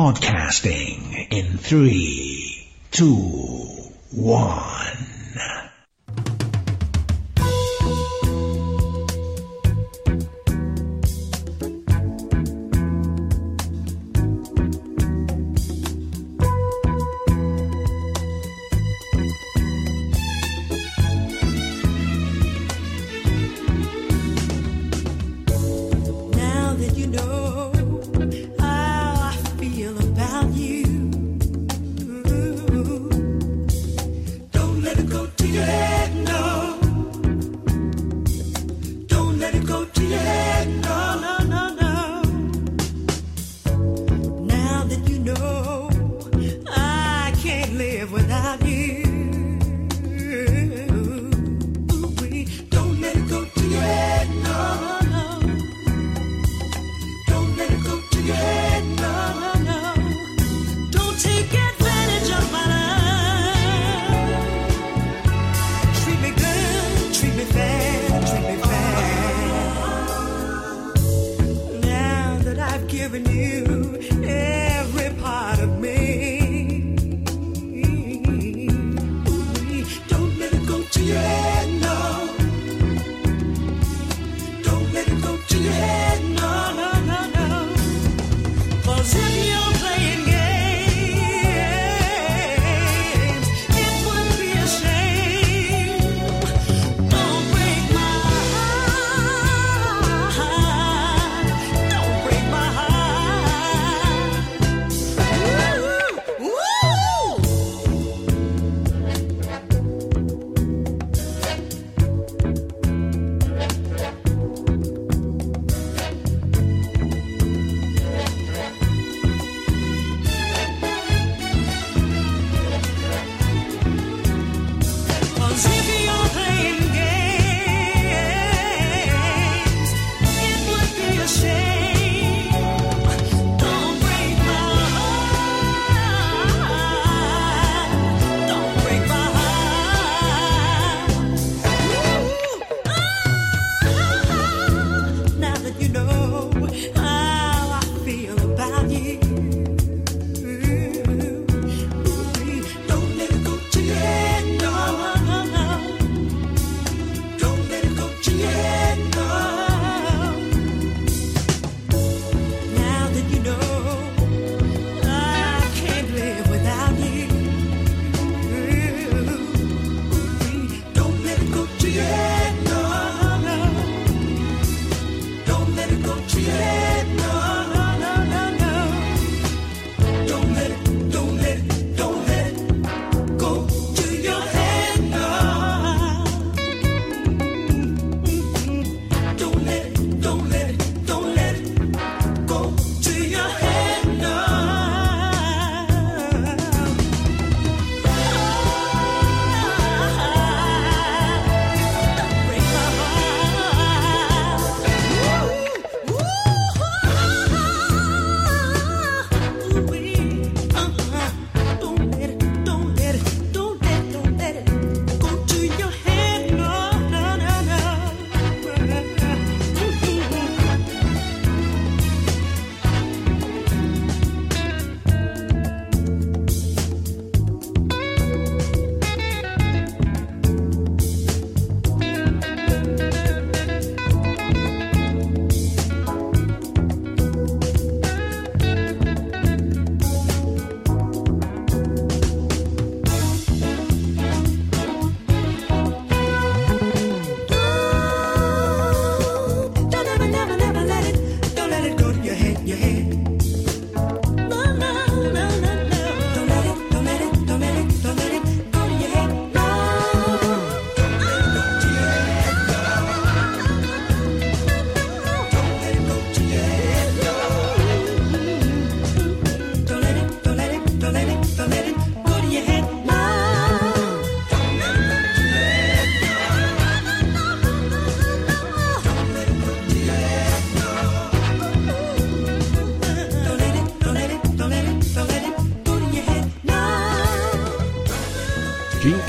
Podcasting in three, two, one.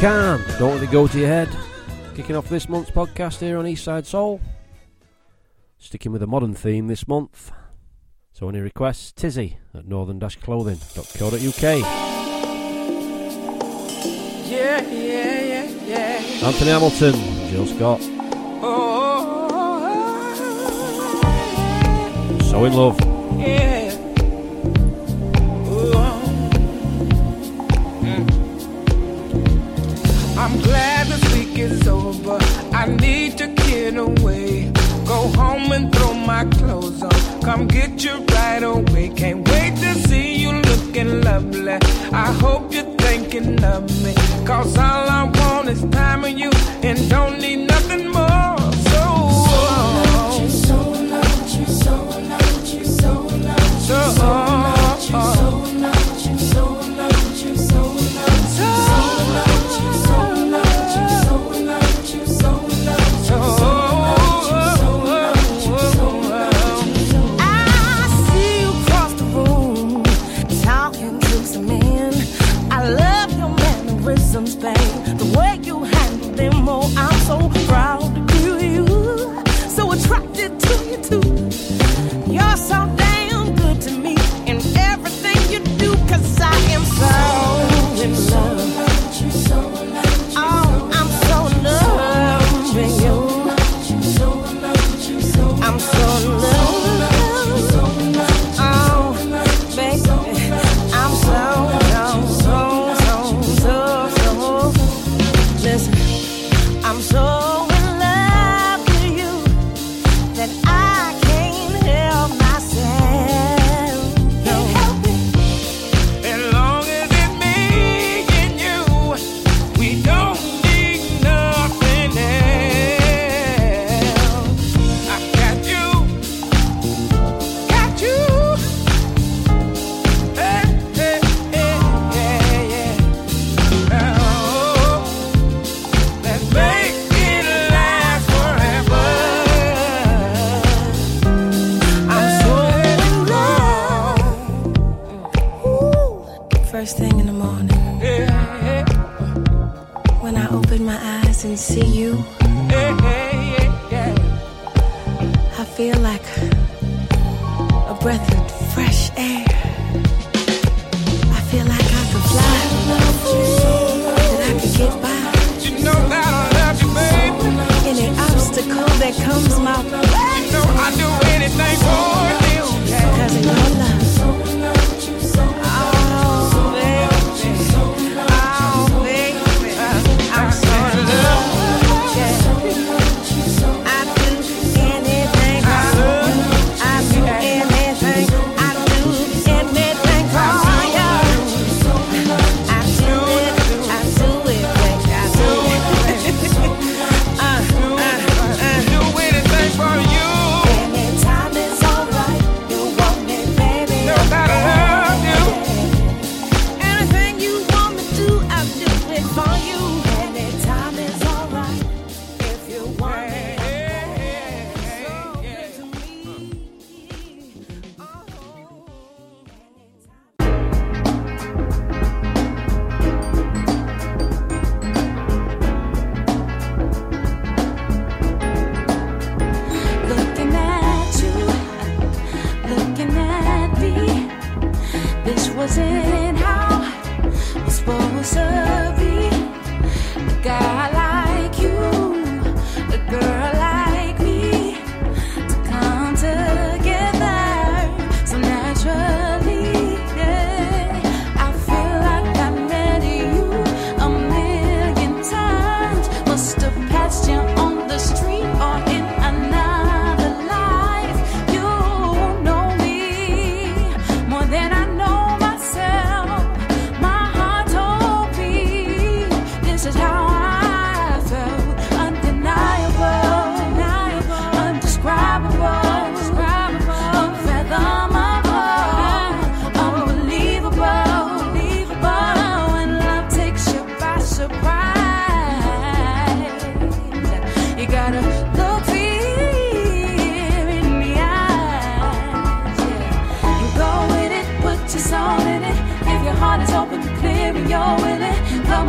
Khan, don't let it go to your head. Kicking off this month's podcast here on Eastside Soul. Sticking with a modern theme this month. So any requests, Tizzy at northern-clothing.co.uk. Yeah, yeah, yeah, yeah. Anthony Hamilton, Jill Scott, Oh, So in Love. I'm glad this week is over. I need to get away. Go home and throw my clothes on. Come get you right away. Can't wait to see you looking lovely. I hope you're thinking of me. Cause all I want is time with you and don't need nothing more. So, I and see you, yeah, yeah, yeah. I feel like a breath of fresh air. I feel like I could fly, that I could get by You know that I love you, baby. any obstacle that comes my way. You know I'd do anything for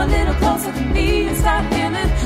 a little closer to me and start healing.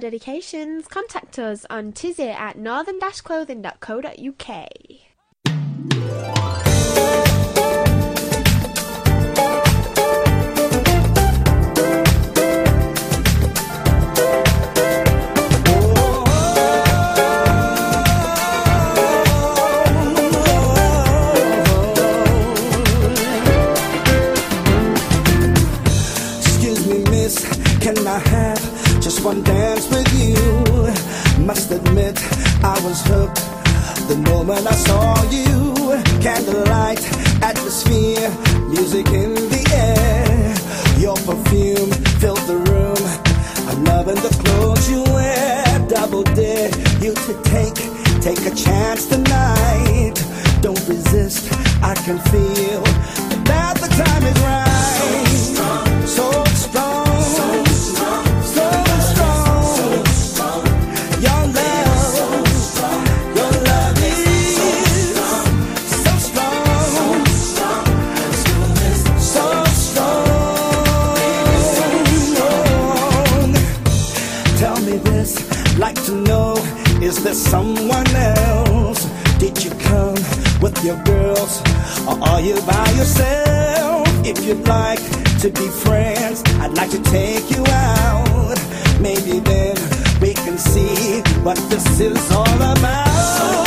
dedications, contact us on tizzy at northern-clothing.co.uk. there someone else? Did you come with your girls, or are you by yourself? If you'd like to be friends, I'd like to take you out. Maybe then we can see what this is all about.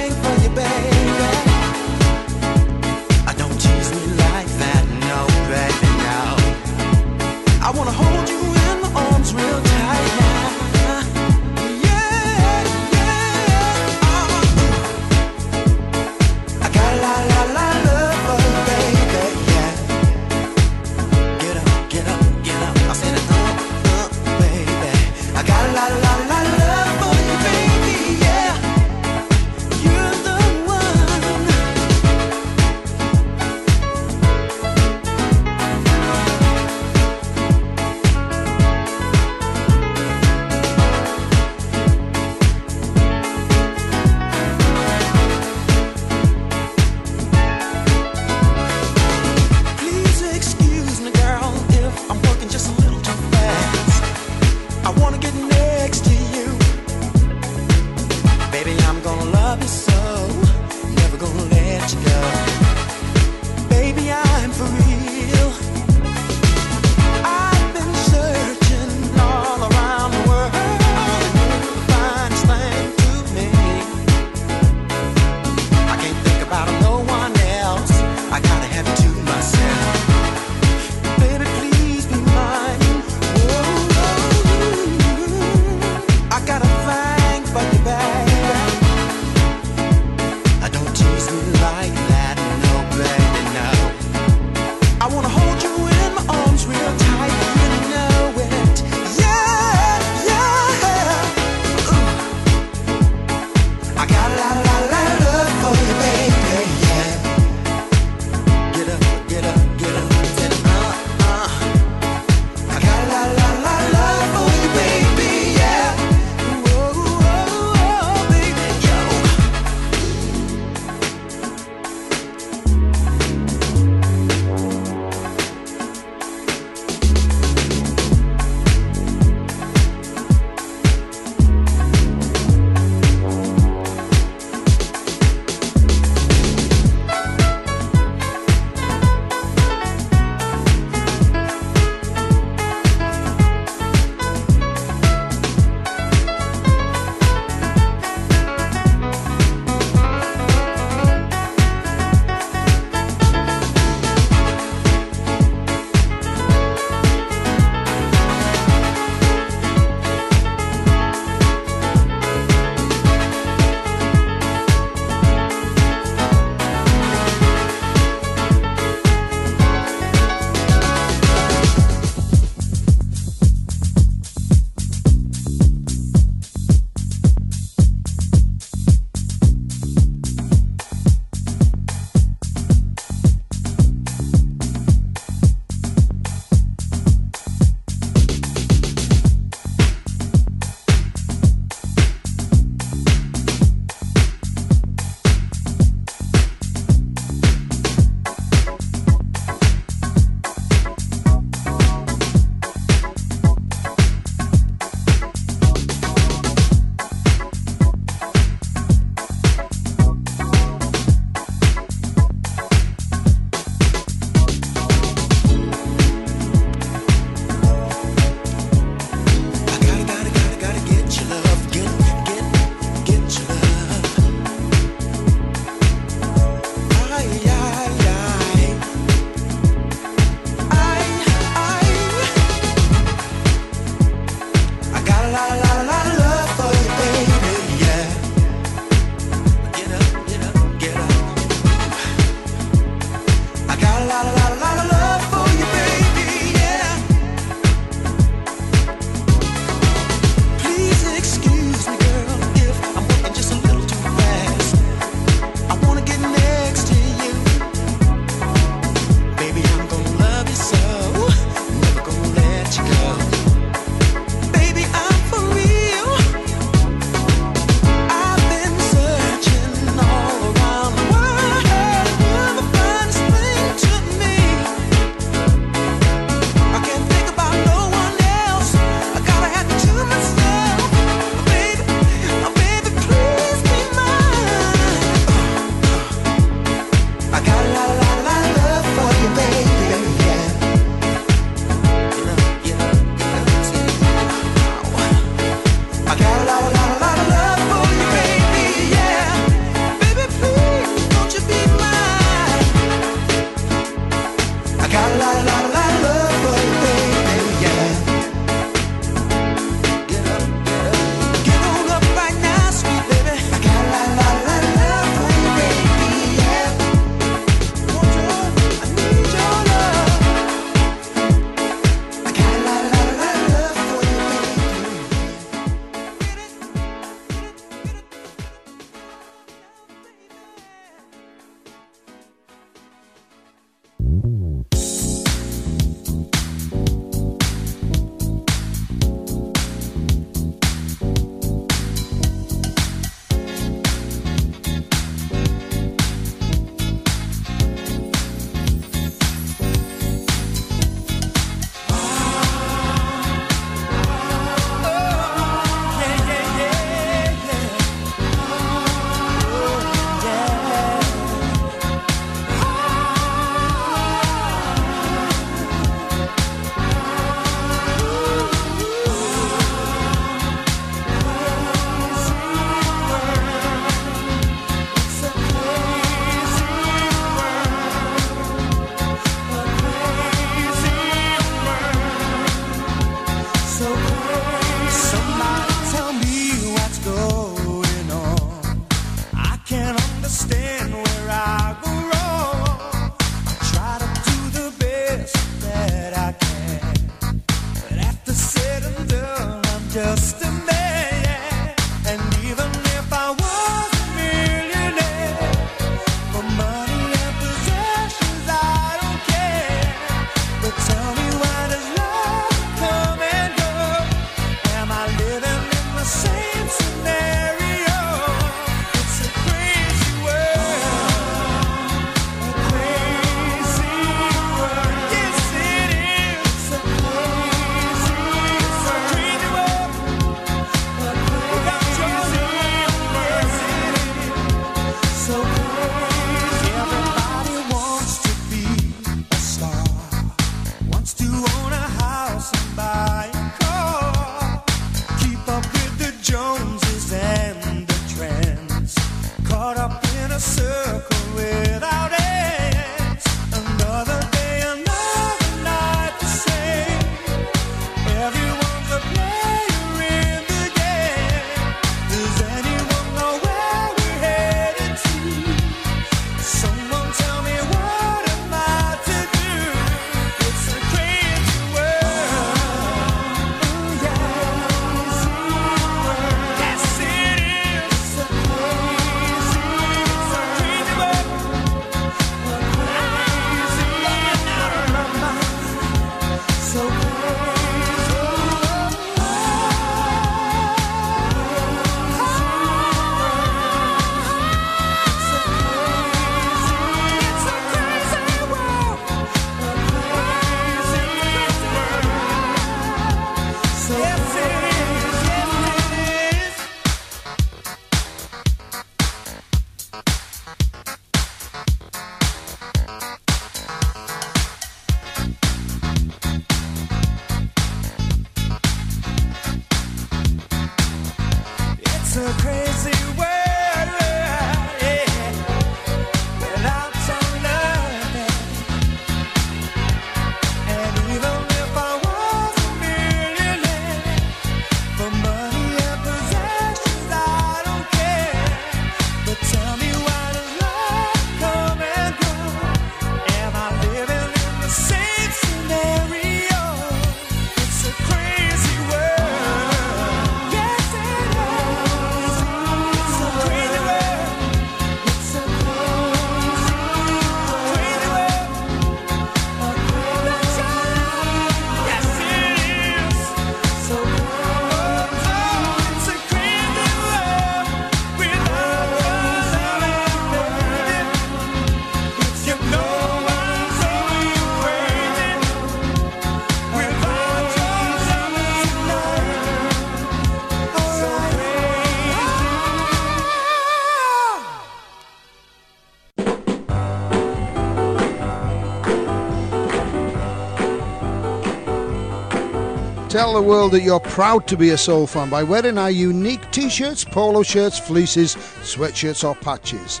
Tell the world that you're proud to be a Soul fan by wearing our unique t shirts, polo shirts, fleeces, sweatshirts, or patches.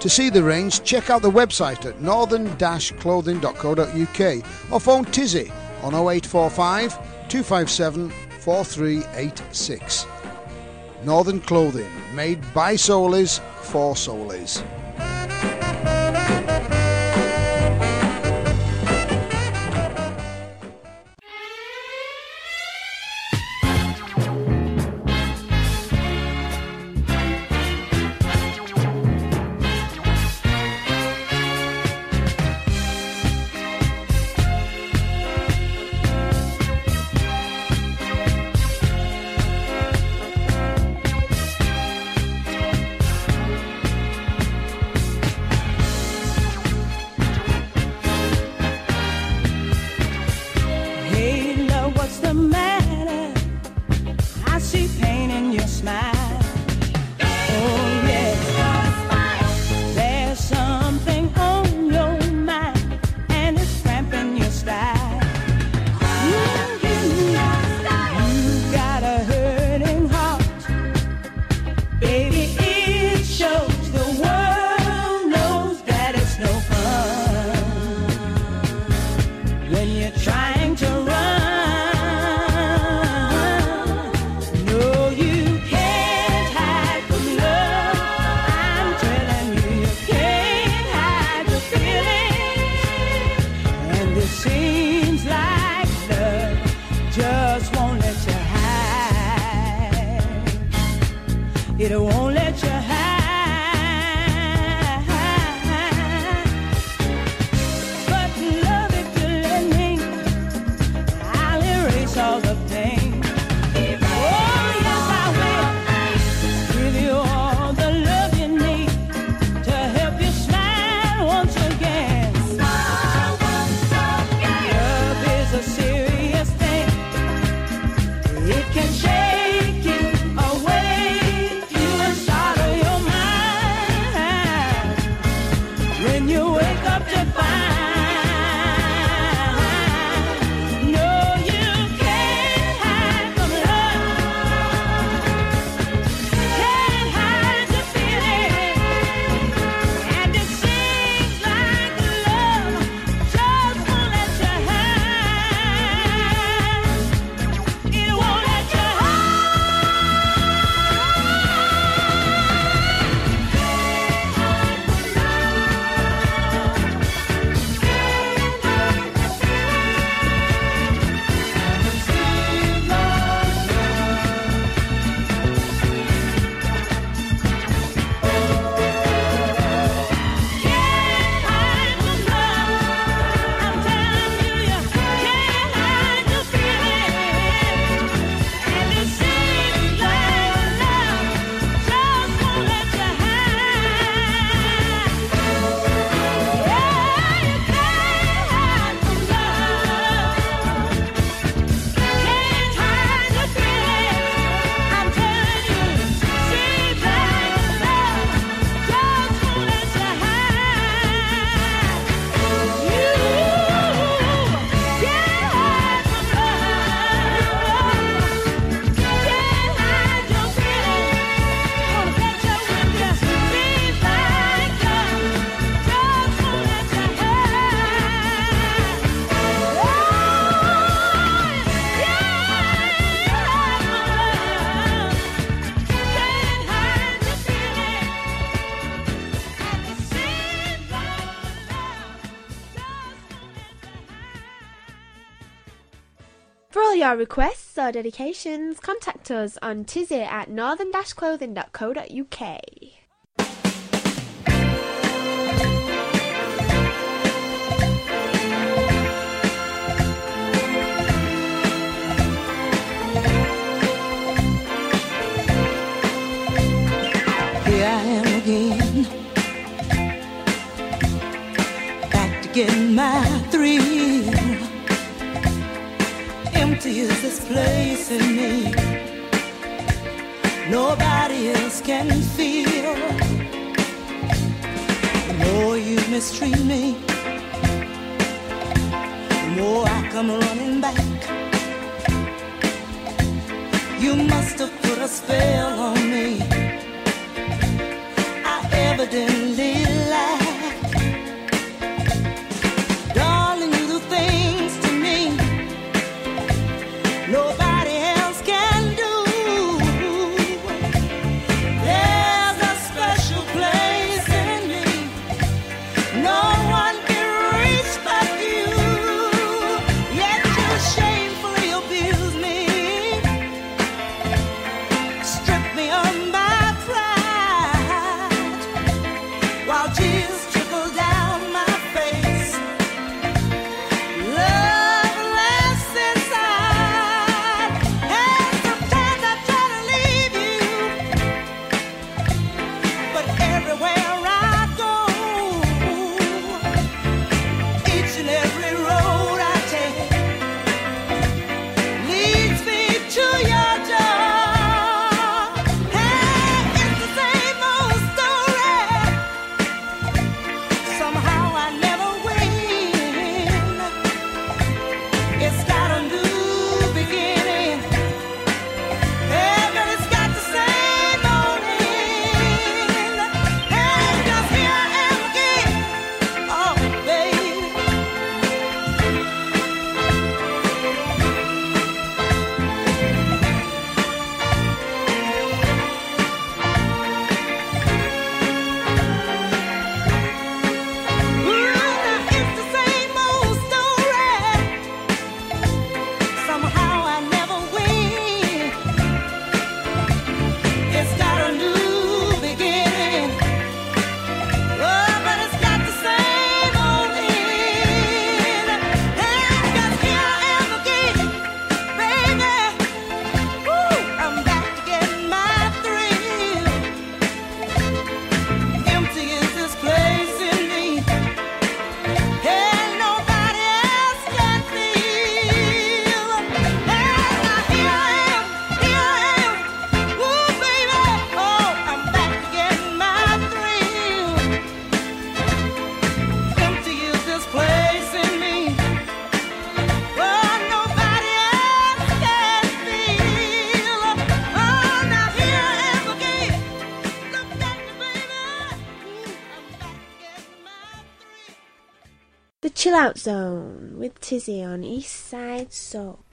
To see the range, check out the website at northern clothing.co.uk or phone Tizzy on 0845 257 4386. Northern Clothing, made by Soulies for Soulies. our requests or dedications, contact us on tizzy at northern-clothing.co.uk. Here I am again, back to get my three empty is this place in me? Nobody else can feel. The more you mistreat me, the more I come running back. You must have put a spell on me. I evidently The Chill Out Zone with Tizzy on East Side Soul.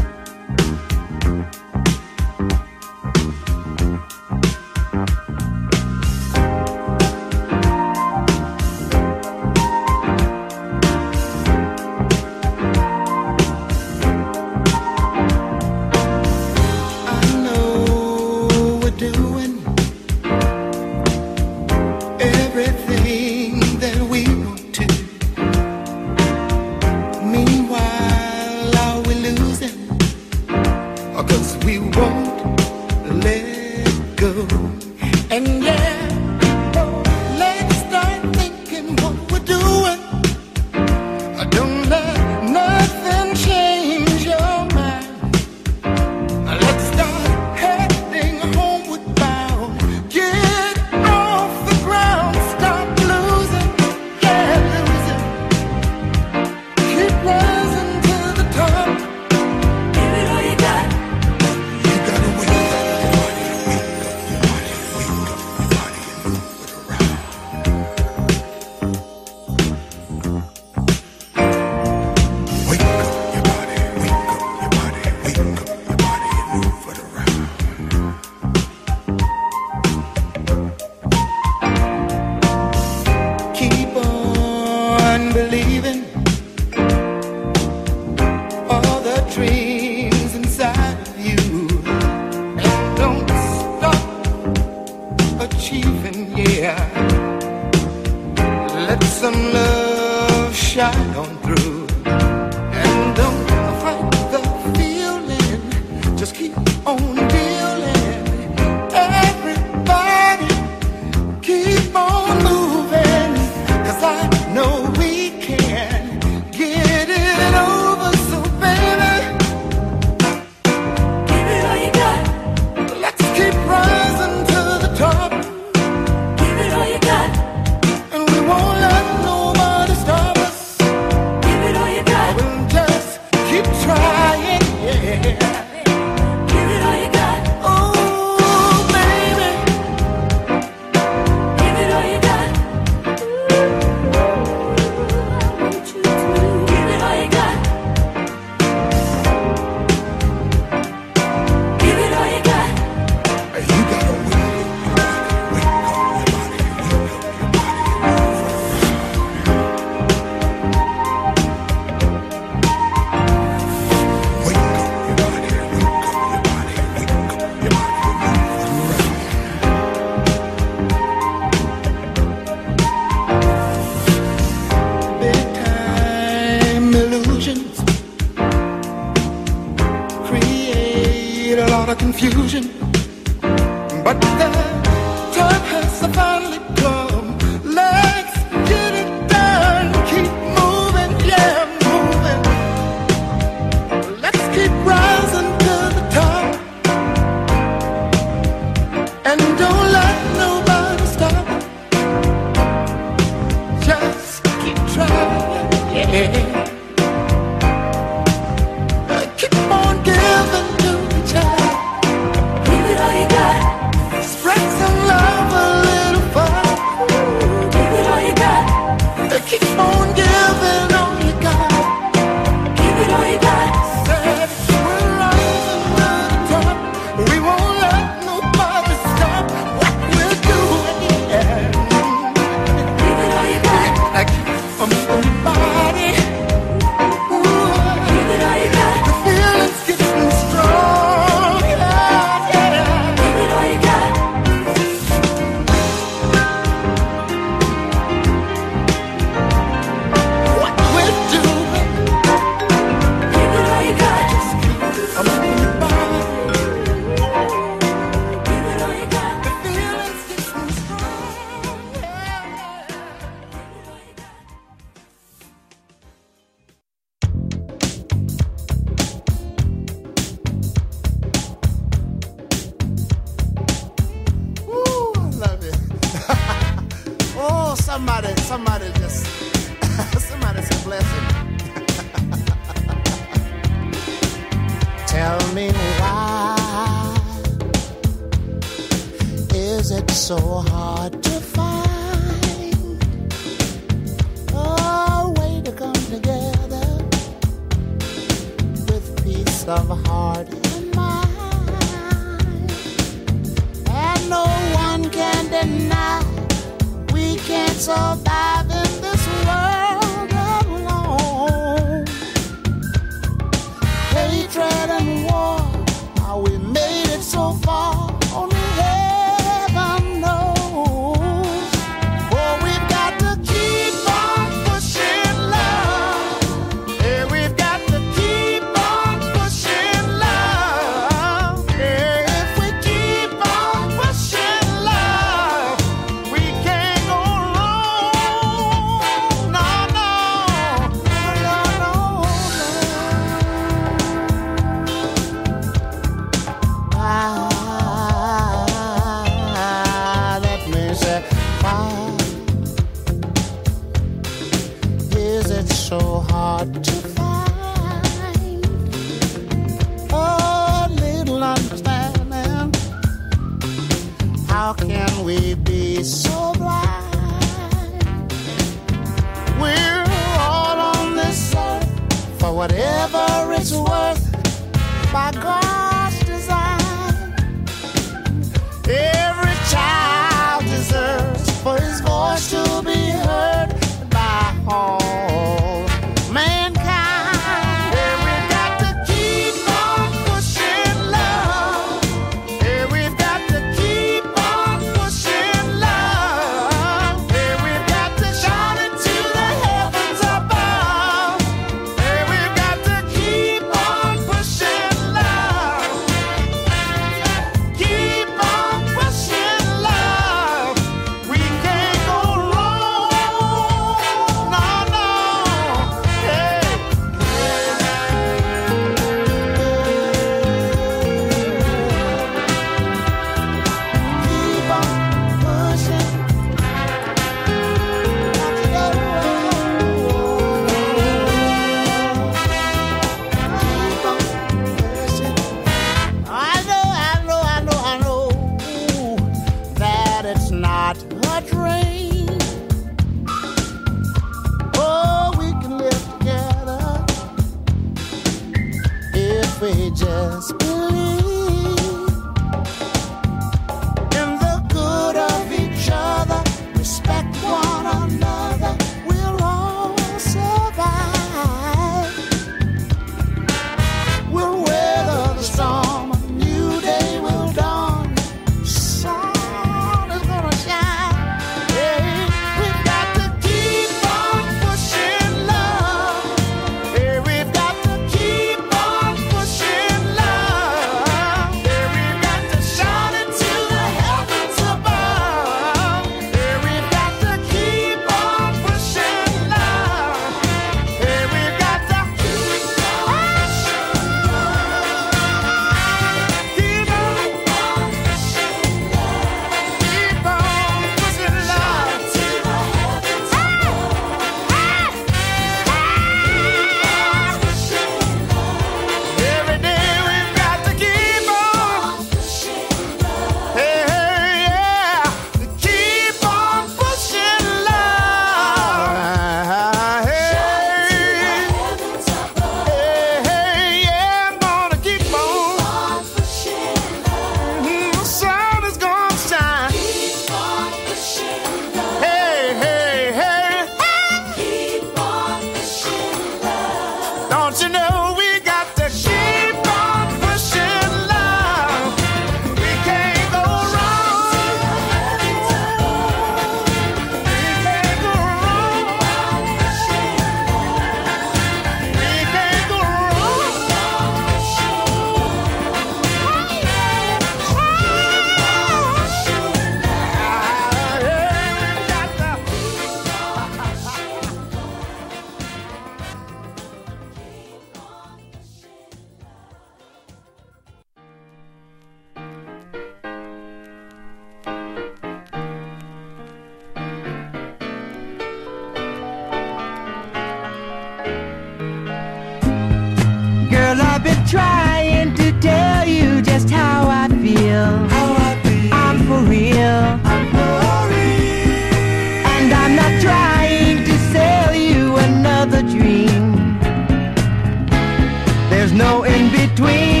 no in between.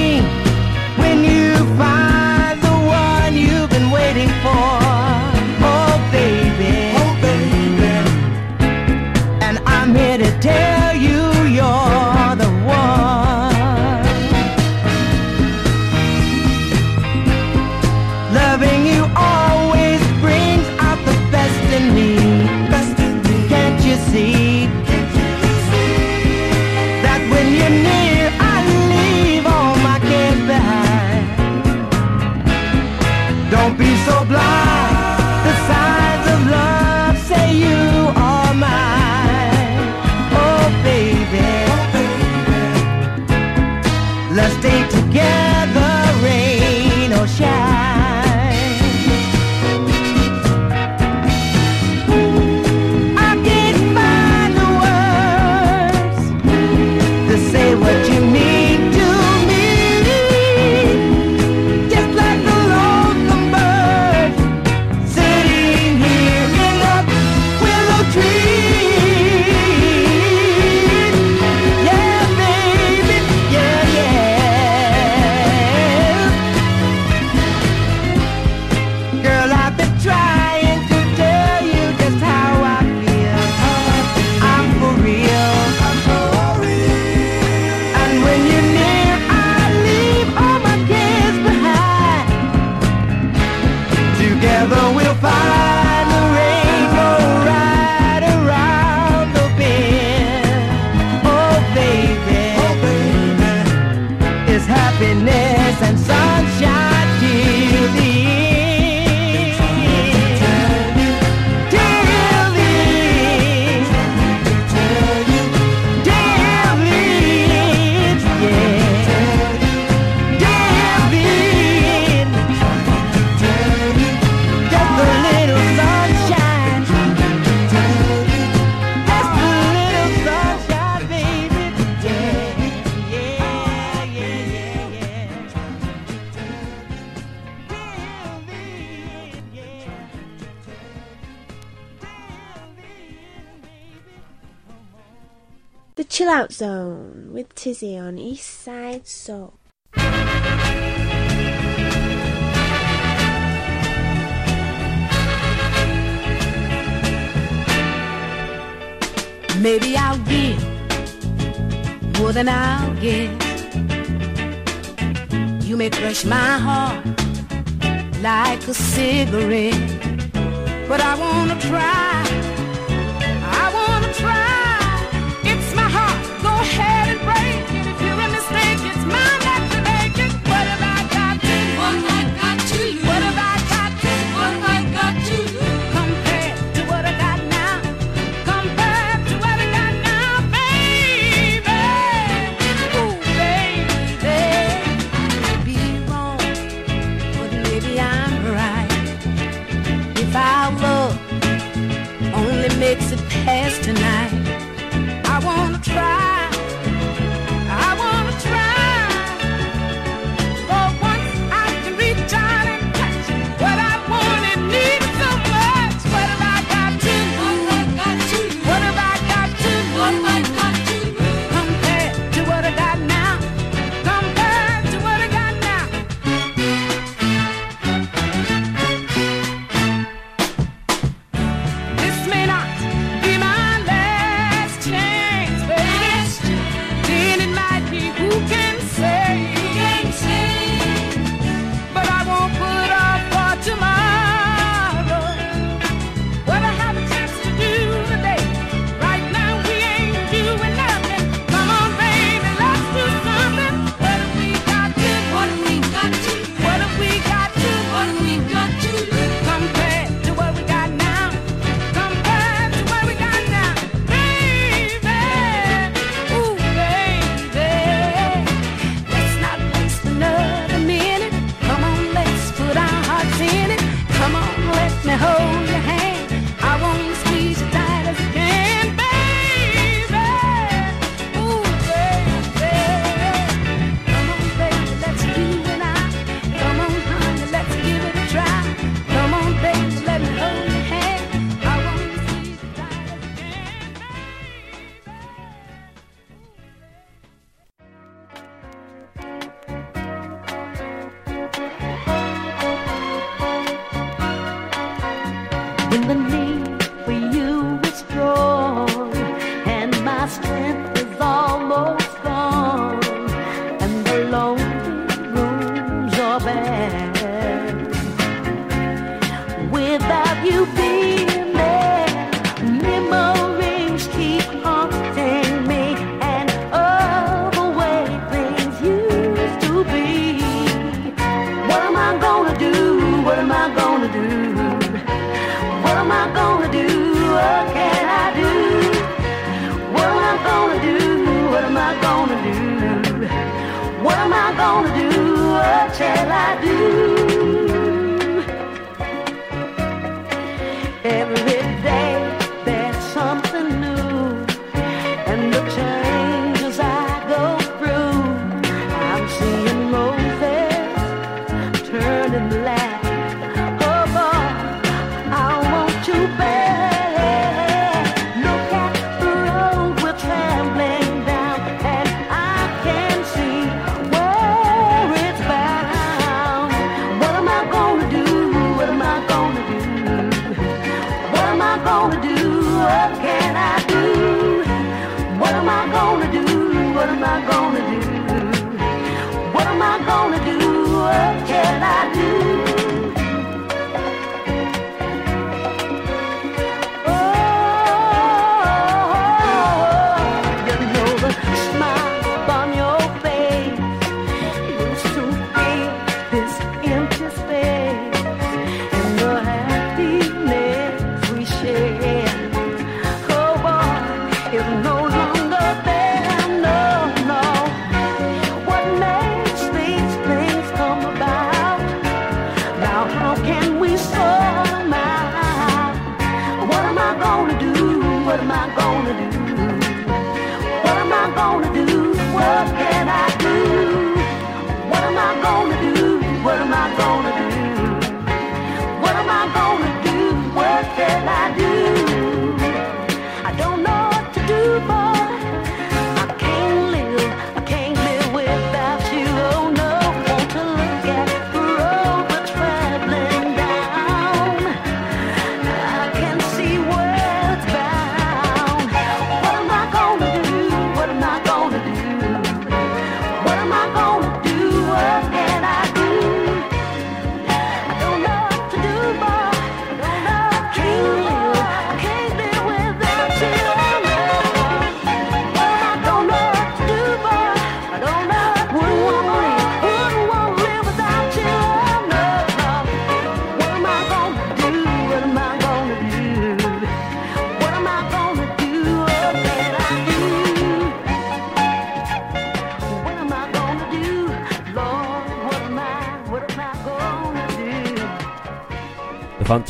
Chill Out Zone with Tizzy on East Side Soul. Maybe I'll give more than I'll give. You may crush my heart like a cigarette, but I wanna try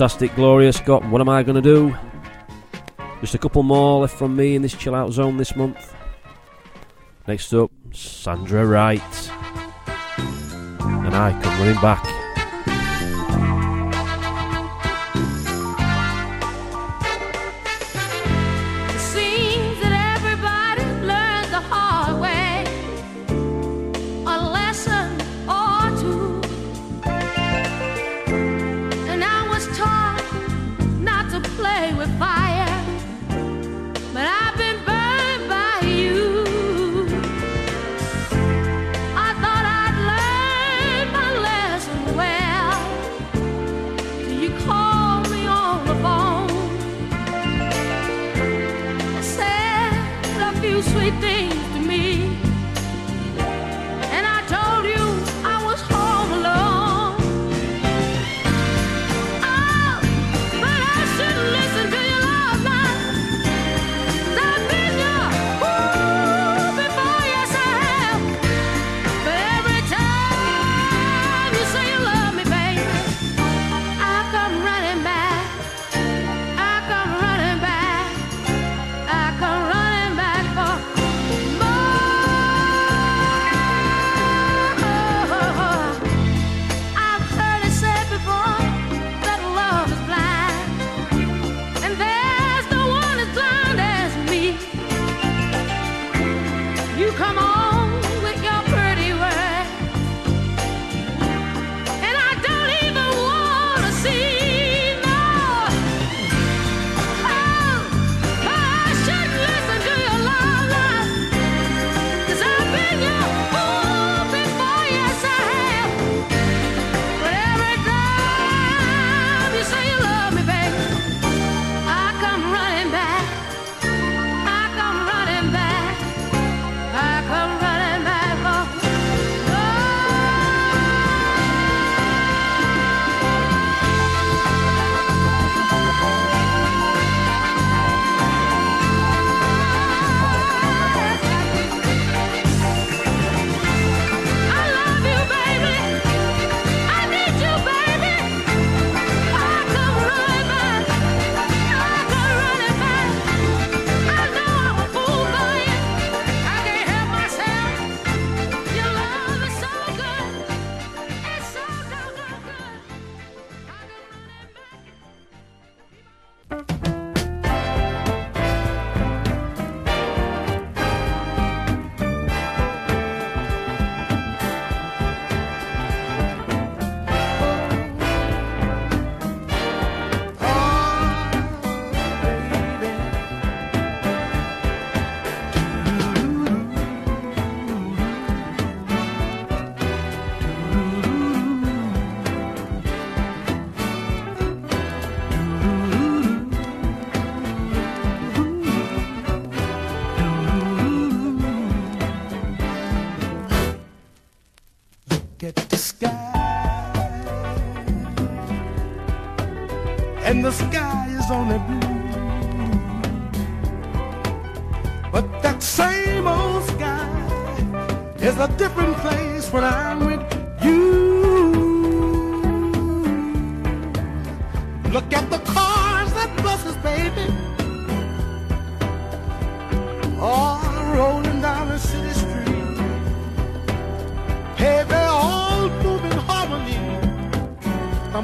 Fantastic, Gloria Scott. What am I going to do? Just a couple more left from me in this chill out zone this month. Next up, Sandra Wright. And I come running back.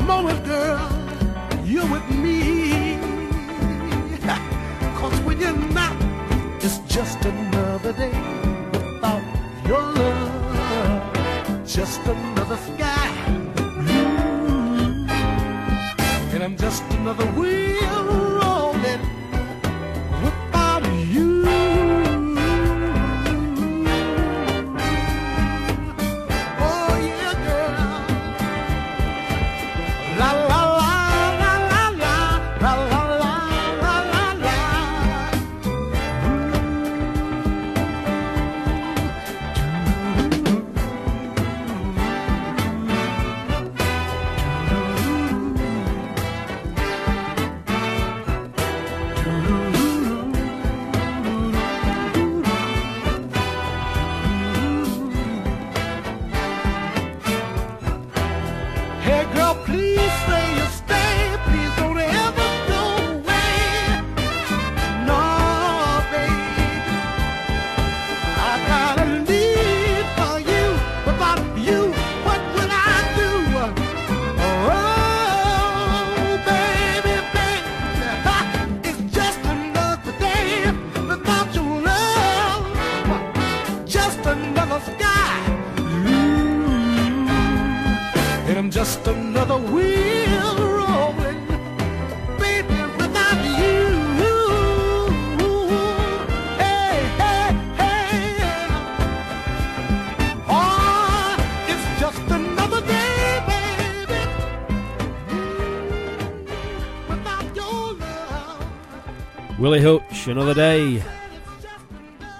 moment, girl, you're with me. Cause when you're not, it's just another day without your love. Just another sky blue. And I'm just another wheel. Another day.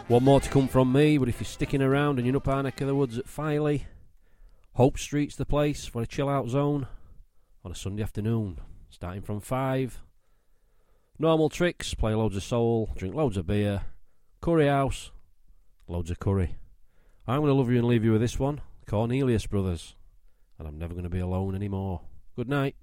One more to come from me, but if you're sticking around and you're up our neck of the woods at Filey, Hope Street's the place for a chill out zone on a Sunday afternoon, starting from 5. Normal tricks, play loads of soul, drink loads of beer, curry house, loads of curry. I'm going to love you and leave you with this one, Cornelius Brothers, and I'm never going to be alone anymore. Good night.